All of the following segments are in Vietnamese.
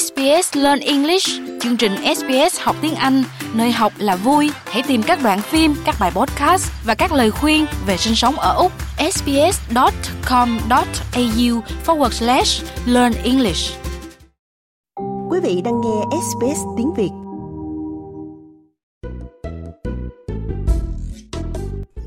SBS Learn English, chương trình SBS học tiếng Anh, nơi học là vui. Hãy tìm các đoạn phim, các bài podcast và các lời khuyên về sinh sống ở Úc. sbs.com.au forward slash learn English. Quý vị đang nghe SBS tiếng Việt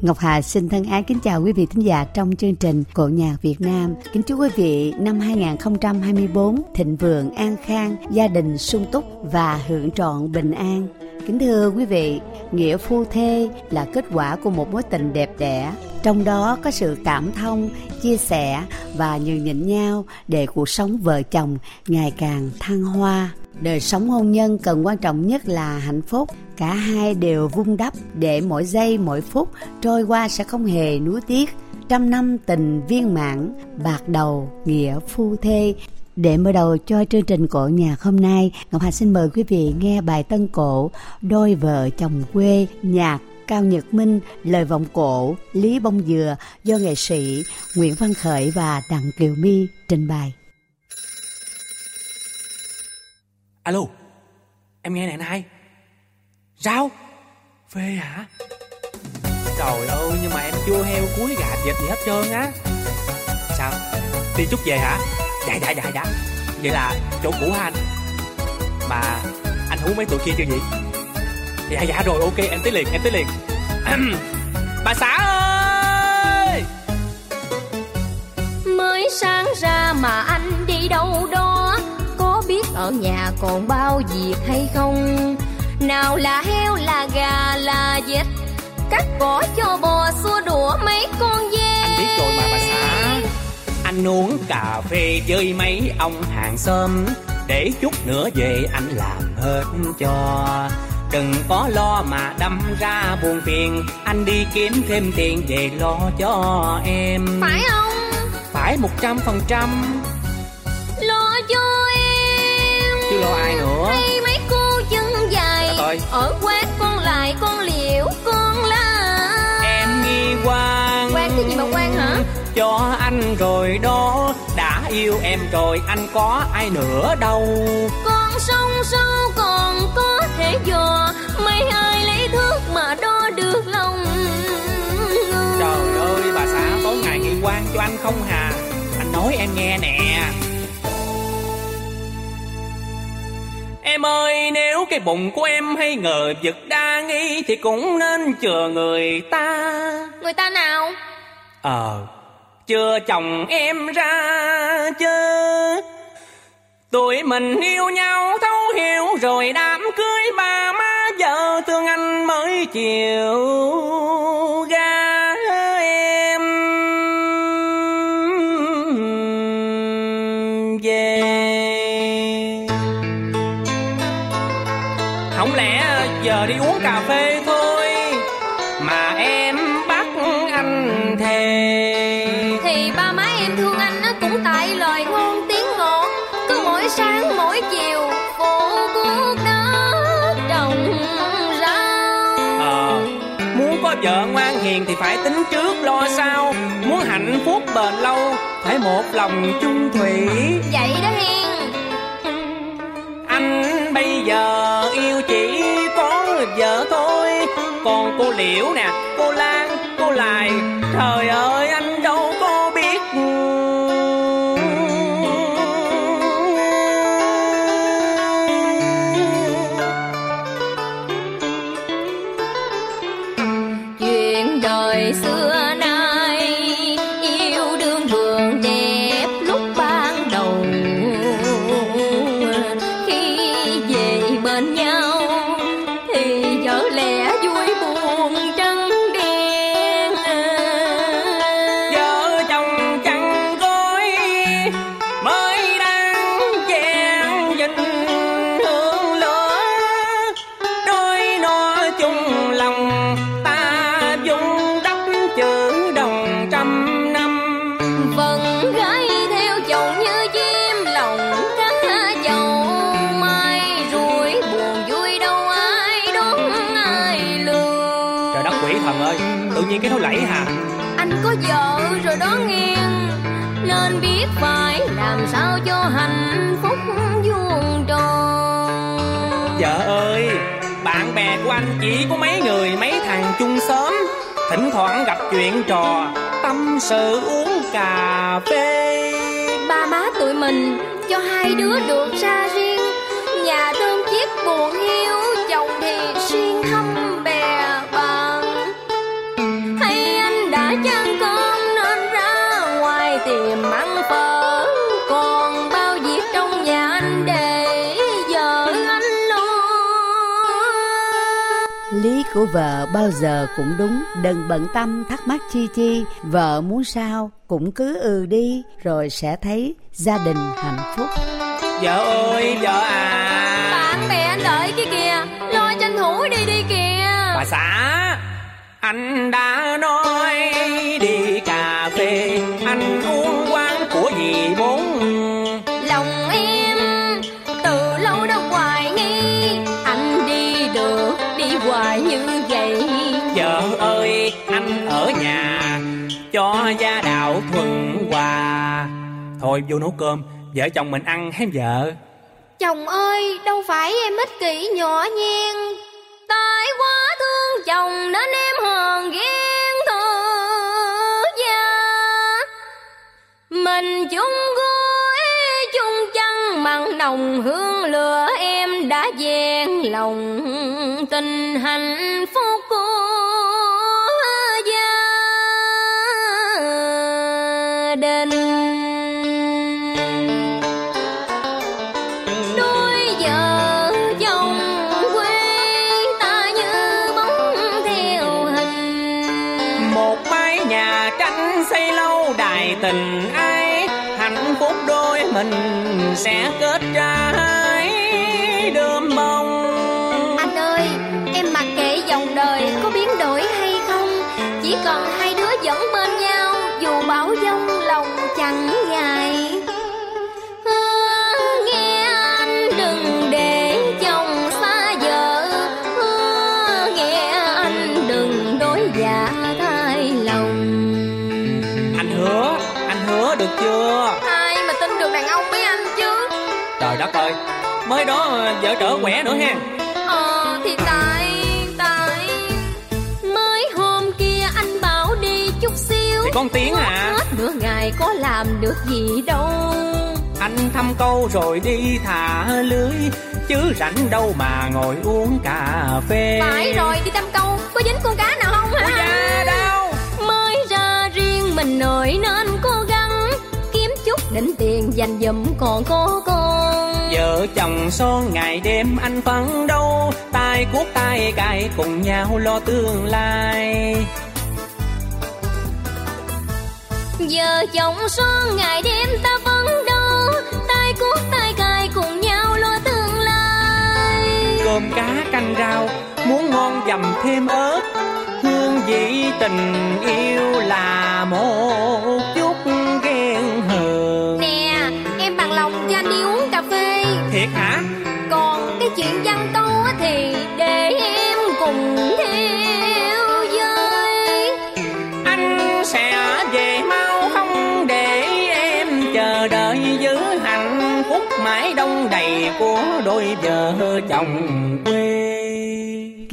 Ngọc Hà xin thân ái kính chào quý vị thính giả trong chương trình Cổ nhạc Việt Nam. Kính chúc quý vị năm 2024 thịnh vượng, an khang, gia đình sung túc và hưởng trọn bình an. Kính thưa quý vị, nghĩa phu thê là kết quả của một mối tình đẹp đẽ. Trong đó có sự cảm thông, chia sẻ và nhường nhịn nhau để cuộc sống vợ chồng ngày càng thăng hoa đời sống hôn nhân cần quan trọng nhất là hạnh phúc. Cả hai đều vun đắp để mỗi giây mỗi phút trôi qua sẽ không hề nuối tiếc. Trăm năm tình viên mãn bạc đầu nghĩa phu thê. Để mở đầu cho chương trình cổ nhạc hôm nay, Ngọc Hà xin mời quý vị nghe bài tân cổ Đôi vợ chồng quê nhạc Cao Nhật Minh, lời vọng cổ Lý Bông Dừa do nghệ sĩ Nguyễn Văn Khởi và Đặng Kiều My trình bày. Alo, em nghe nè anh hai sao phê hả? Trời ơi, nhưng mà em chưa heo cuối gà dịch gì hết trơn á. Sao? Đi chút về hả? Dạ dạ dạ dạ. Vậy là chỗ cũ hả anh? Mà anh hú mấy tụi kia chưa vậy dạ dạ rồi, ok, em tới liền, em tới liền. Bà xã ơi! Mới sáng ra mà anh đi đâu đó ở nhà còn bao việc hay không? Nào là heo là gà là vịt. Cắt cỏ cho bò xua đũa mấy con dê. Anh biết rồi mà bà xã. Anh uống cà phê với mấy ông hàng xóm. Để chút nữa về anh làm hết cho. Đừng có lo mà đâm ra buồn phiền. Anh đi kiếm thêm tiền về lo cho em. Phải không? Phải một trăm phần trăm dạ ở quát con lại con liễu con la. Em nghi quan quan cái gì mà quan hả? cho anh rồi đó. Đã yêu em rồi anh có ai nữa đâu. Con sông sâu còn có thể dò mấy ai lấy thước mà đo được lòng. Trời ơi bà xã tối ngày nghi quan cho anh không hà. Anh nói em nghe nè Em ơi nếu cái bụng của em hay ngờ vực đa nghi Thì cũng nên chừa người ta. Người ta nào? Ờ Chưa chồng em ra chứ. Tụi mình yêu nhau thấu hiểu Rồi đám cưới ba má vợ thương anh mới vợ ngoan hiền thì phải tính trước lo sau. Muốn hạnh phúc bền lâu Phải một lòng chung thủy. Vậy đó Hiền. Anh bây giờ yêu chỉ có vợ thôi. Còn cô Liễu nè, cô Lan, cô Lại Trời ơi chuyện đời xưa. bẫy hả? Anh có vợ rồi đó nghiêng nên biết phải làm sao cho hạnh phúc vuông tròn. Vợ ơi bạn bè của anh chỉ có mấy người mấy thằng chung xóm. Thỉnh thoảng gặp chuyện trò tâm sự uống cà phê. Ba má tụi mình cho hai đứa được ra riêng. Nhà đơn chiếc buồn hiu chồng thì xuyên hâm của vợ bao giờ cũng đúng. Đừng bận tâm thắc mắc chi chi. Vợ muốn sao cũng cứ ừ đi Rồi sẽ thấy gia đình hạnh phúc. Vợ ơi vợ à. Bạn bè anh đợi kia kìa lo tranh thủ đi đi kìa. Bà xã anh đã nói đi cà phê anh uống gia đạo thuận hòa. Thôi vô nấu cơm, vợ chồng mình ăn hém vợ. Chồng ơi, đâu phải em ích kỷ nhỏ nhen. Tại quá thương chồng nên em hờn ghen thơ gia. Mình chung gối chung chăn, mặn nồng hương lửa em đã dèn lòng tình hạnh phúc. Đình. Đôi vợ chồng quê ta như bóng theo hình. Một mái nhà tranh xây lâu đài tình ai, hạnh phúc đôi mình sẽ kết ra. Vợ trở quẻ nữa ha. Ờ thì tại tại mới hôm kia anh bảo đi chút xíu. Thì con tiếng à. Hết nửa ngày có làm được gì đâu. Anh thăm câu rồi đi thả lưới chứ rảnh đâu mà ngồi uống cà phê. Phải rồi đi thăm câu có dính con cá nào không Ôi hả da đâu mới ra riêng mình nội nên cố gắng kiếm chút đỉnh tiền dành dụm còn có con vợ chồng son ngày đêm anh phấn đấu tay cuốc tay cài cùng nhau lo tương lai. Giờ chồng son ngày đêm ta phấn đấu. Tay cuốc tay cài cùng nhau lo tương lai. Cơm cá canh rau muốn ngon dầm thêm ớt. Hương vị tình yêu là một chút thiệt hả? Còn cái chuyện văn câu thì để em cùng theo với anh sẽ về mau không để em chờ đợi giữ hạnh phúc mãi đông đầy của đôi vợ chồng quê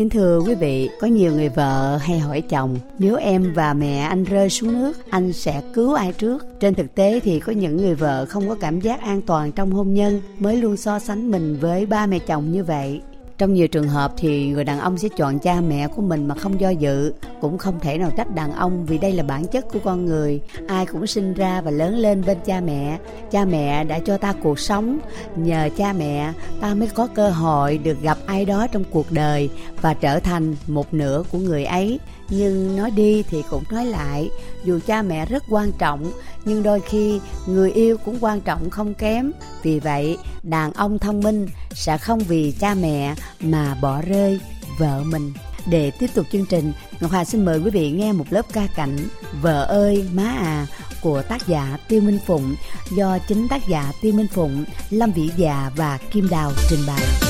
Kính thưa quý vị, có nhiều người vợ hay hỏi chồng Nếu em và mẹ anh rơi xuống nước, anh sẽ cứu ai trước? Trên thực tế thì có những người vợ không có cảm giác an toàn trong hôn nhân Mới luôn so sánh mình với ba mẹ chồng như vậy trong nhiều trường hợp thì người đàn ông sẽ chọn cha mẹ của mình mà không do dự, cũng không thể nào trách đàn ông vì đây là bản chất của con người. Ai cũng sinh ra và lớn lên bên cha mẹ. Cha mẹ đã cho ta cuộc sống. Nhờ cha mẹ, ta mới có cơ hội được gặp ai đó trong cuộc đời và trở thành một nửa của người ấy nhưng nói đi thì cũng nói lại, dù cha mẹ rất quan trọng, nhưng đôi khi người yêu cũng quan trọng không kém. Vì vậy, đàn ông thông minh sẽ không vì cha mẹ mà bỏ rơi vợ mình. Để tiếp tục chương trình, ngọc hà xin mời quý vị nghe một lớp ca cảnh vợ ơi, má à của tác giả tiêu minh phụng do chính tác giả tiêu minh phụng, lâm vĩ già và kim đào trình bày.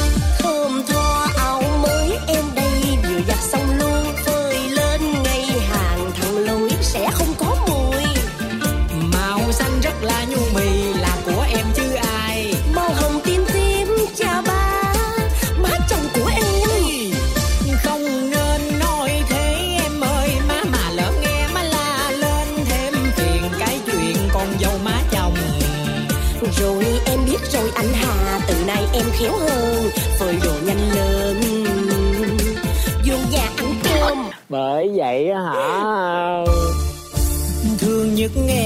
Khéo hơn phơi đồ nhanh lên. Vô nhà ăn cơm. Bởi vậy hả? Thương nhất em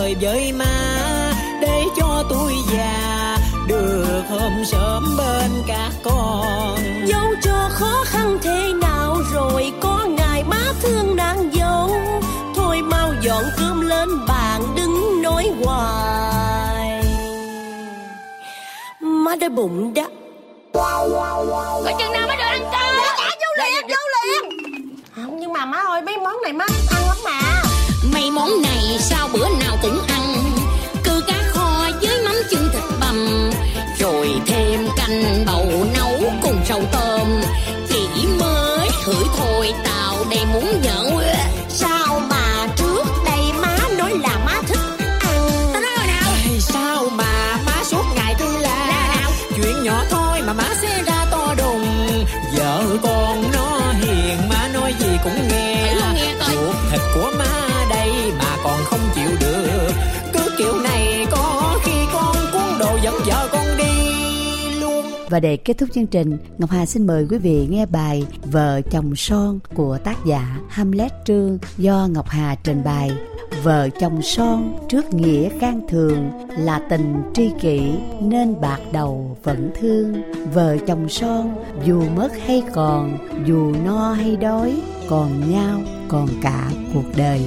đời với má để cho tôi già được hôm sớm bên các con. Dẫu cho khó khăn thế nào rồi có ngày má thương nàng dâu thôi mau dọn cơm lên bàn đừng nói hoài. Má đói bụng đó Có chừng nào mới được ăn cơm? Vô liền vô liền. Không nhưng mà má ơi mấy món này má ăn lắm mà món này sao bữa nào cũng ăn. Và để kết thúc chương trình, Ngọc Hà xin mời quý vị nghe bài Vợ chồng son của tác giả Hamlet Trương do Ngọc Hà trình bày. Vợ chồng son trước nghĩa can thường là tình tri kỷ nên bạc đầu vẫn thương. Vợ chồng son dù mất hay còn, dù no hay đói, còn nhau còn cả cuộc đời.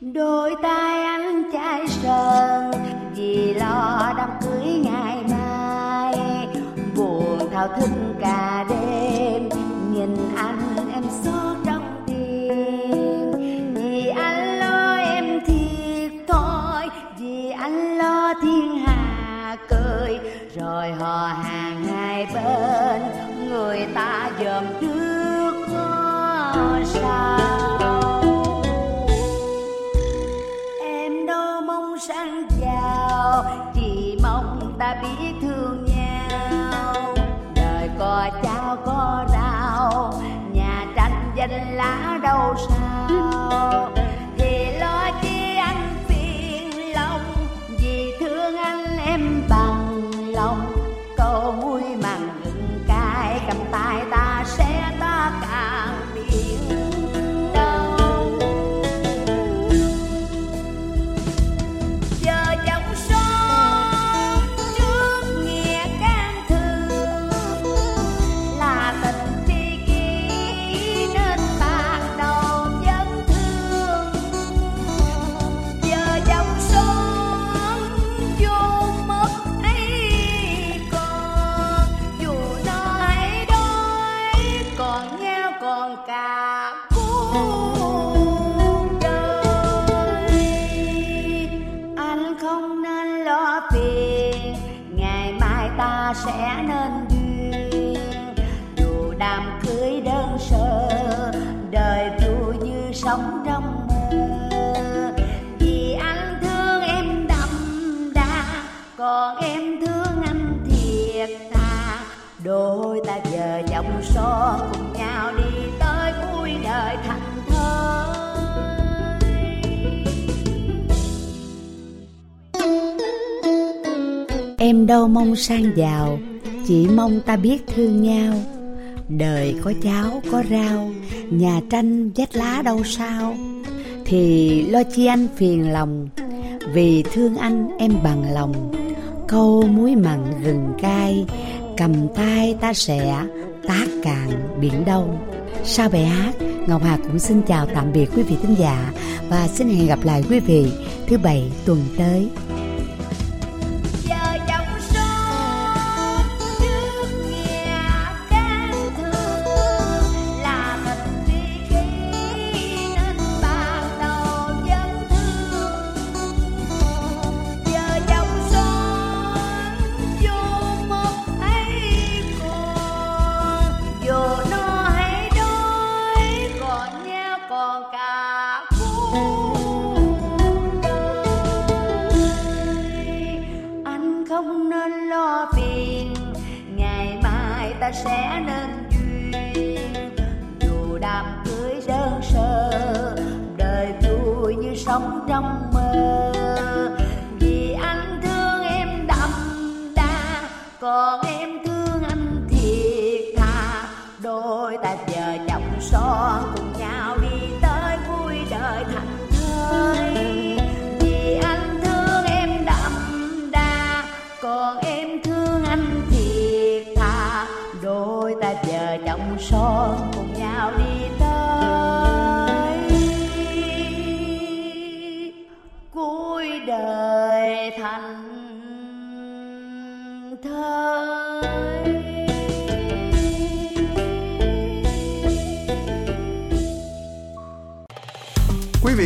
Đôi tay anh trai sơn vì lo đám cưới ngày buồn thức cả đêm, nhìn anh em xót trong tim. Vì anh lo em thiệt thôi vì anh lo thiên hạ cười. Rồi họ hàng hai bên, người ta dòm trước có sao em đâu mong sang giàu chỉ mong ta biết lá đám cưới đơn sơ, đời vui như sống trong mơ. Vì anh thương em đậm đà, còn em thương anh thiệt thà. Đôi ta giờ chồng son cùng nhau đi tới cuối đời thành thơi. Em đâu mong sang giàu, Chỉ mong ta biết thương nhau. Đời có cháo, có rau, Nhà tranh, vách lá đâu sao. Thì lo chi anh phiền lòng, Vì thương anh em bằng lòng. Câu muối mặn gừng cay, Cầm tay ta sẽ tác cạn biển đông. Sau bài hát? Ngọc Hà cũng xin chào tạm biệt quý vị thính giả Và xin hẹn gặp lại quý vị thứ bảy tuần tới. rong rong